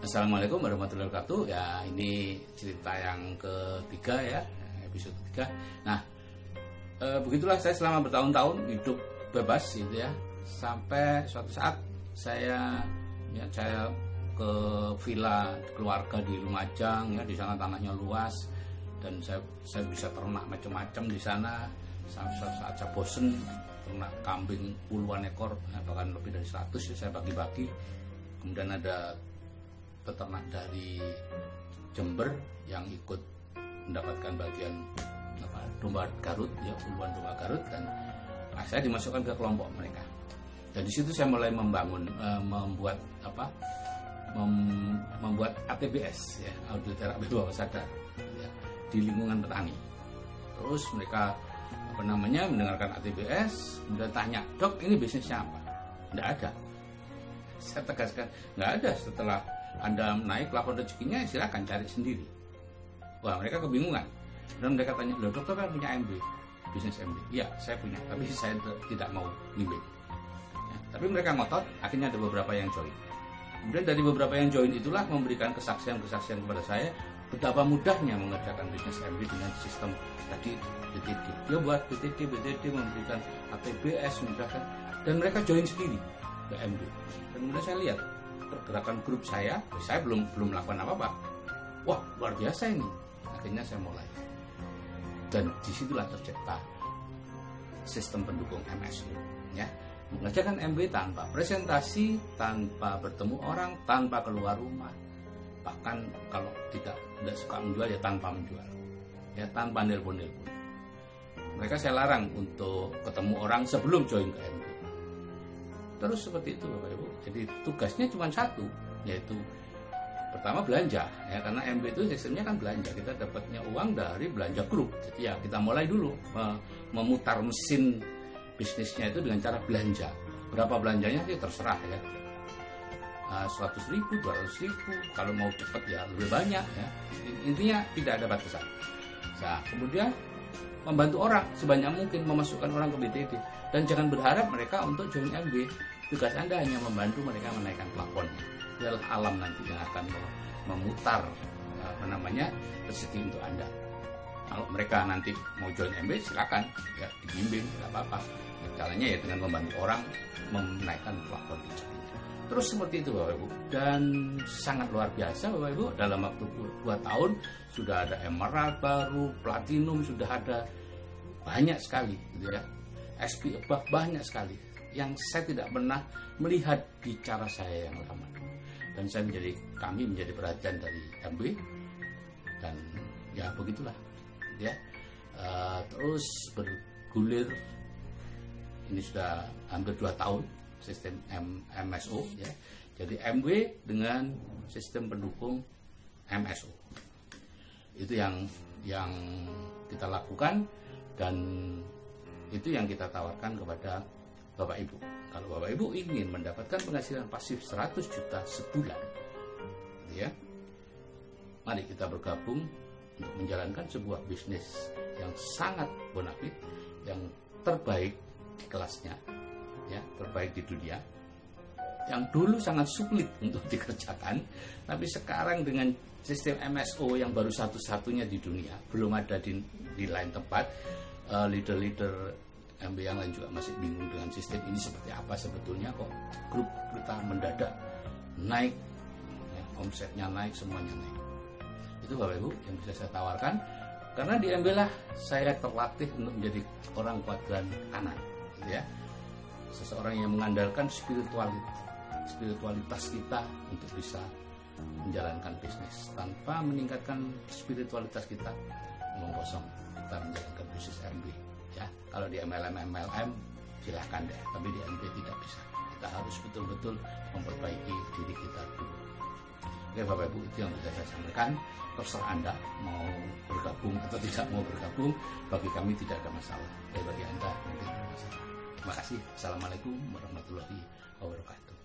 Assalamualaikum warahmatullahi wabarakatuh. Ya, ini cerita yang ketiga ya, episode ketiga. Nah, e, begitulah saya selama bertahun-tahun hidup bebas gitu ya. Sampai suatu saat saya ya saya ke villa keluarga di Lumajang ya, di sana tanahnya luas dan saya saya bisa ternak macam-macam di sana. Sampai suatu saat saya bosen ternak kambing puluhan ekor, bahkan lebih dari 100 ya saya bagi-bagi. Kemudian ada peternak dari Jember yang ikut mendapatkan bagian apa, domba Garut ya puluhan domba Garut dan nah, saya dimasukkan ke kelompok mereka. Dan di situ saya mulai membangun uh, membuat apa mem, membuat ATBS ya audio terapi bawah sadar ya, di lingkungan petani. Terus mereka apa namanya mendengarkan ATBS kemudian tanya dok ini bisnisnya apa? Tidak ada. Saya tegaskan nggak ada setelah anda naik lapor rezekinya silakan cari sendiri. Wah mereka kebingungan. Dan mereka tanya loh dokter kan punya MB bisnis MB iya saya punya tapi saya tidak mau bimbing ya, tapi mereka ngotot akhirnya ada beberapa yang join. Kemudian dari beberapa yang join itulah memberikan kesaksian-kesaksian kepada saya betapa mudahnya mengerjakan bisnis MB dengan sistem tadi BTD dia buat BTD BTD memberikan ATBS memudahkan dan mereka join sendiri ke MB dan kemudian saya lihat pergerakan grup saya saya belum belum melakukan apa apa wah luar biasa ini. Akhirnya saya mulai. Dan di situlah tercipta sistem pendukung MSU ya. Mengerjakan MB tanpa presentasi tanpa bertemu orang tanpa keluar rumah. Bahkan kalau tidak tidak suka menjual ya tanpa menjual ya tanpa nelpon nelpon mereka saya larang untuk ketemu orang sebelum join ke MB terus seperti itu Bapak Ibu. Jadi tugasnya cuma satu yaitu pertama belanja ya karena MB itu sistemnya kan belanja. Kita dapatnya uang dari belanja grup. Jadi ya kita mulai dulu memutar mesin bisnisnya itu dengan cara belanja. Berapa belanjanya sih? Terserah ya. Nah, seratus ribu, ratus ribu, kalau mau cepat ya lebih banyak ya. Intinya tidak ada batasan. Nah, kemudian membantu orang sebanyak mungkin memasukkan orang ke BTD dan jangan berharap mereka untuk join MB tugas anda hanya membantu mereka menaikkan plafonnya adalah alam nanti yang akan memutar apa namanya rezeki untuk anda kalau mereka nanti mau join MB silakan. Ya dibimbing tidak apa-apa. Caranya ya dengan membantu orang menaikkan plafon terus seperti itu Bapak Ibu. Dan sangat luar biasa Bapak Ibu. Dalam waktu 2 tahun sudah ada emerald baru platinum sudah ada. Banyak sekali gitu ya. SP above banyak sekali. Yang saya tidak pernah melihat di cara saya yang lama. Dan saya menjadi kami menjadi perhatian dari MB dan ya begitulah ya. Uh, terus bergulir. Ini sudah hampir dua tahun sistem M MSO ya. Jadi MW dengan sistem pendukung MSO itu yang yang kita lakukan dan itu yang kita tawarkan kepada Bapak Ibu. Kalau Bapak Ibu ingin mendapatkan penghasilan pasif 100 juta sebulan, ya, mari kita bergabung menjalankan sebuah bisnis yang sangat bonafit, yang terbaik di kelasnya, ya, terbaik di dunia, yang dulu sangat sulit untuk dikerjakan, tapi sekarang dengan sistem MSO yang baru satu-satunya di dunia, belum ada di, di lain tempat, eh, leader-leader MB yang lain juga masih bingung dengan sistem ini seperti apa sebetulnya kok grup kita mendadak naik ya, omsetnya naik semuanya naik itu Bapak Ibu yang bisa saya tawarkan. Karena di lah saya terlatih untuk menjadi orang kuadran kanan gitu ya. Seseorang yang mengandalkan spiritualitas spiritualitas kita untuk bisa menjalankan bisnis. Tanpa meningkatkan spiritualitas kita ngomong kosong kita menjalankan bisnis MB ya. Kalau di MLM MLM silahkan deh. Tapi di MB tidak bisa. Kita harus betul-betul memperbaiki diri kita dulu oke Bapak Ibu itu yang bisa saya sampaikan. Terserah Anda mau bergabung atau tidak mau bergabung bagi kami tidak ada masalah. Tapi bagi Anda mungkin ada masalah. Terima kasih. Assalamualaikum warahmatullahi wabarakatuh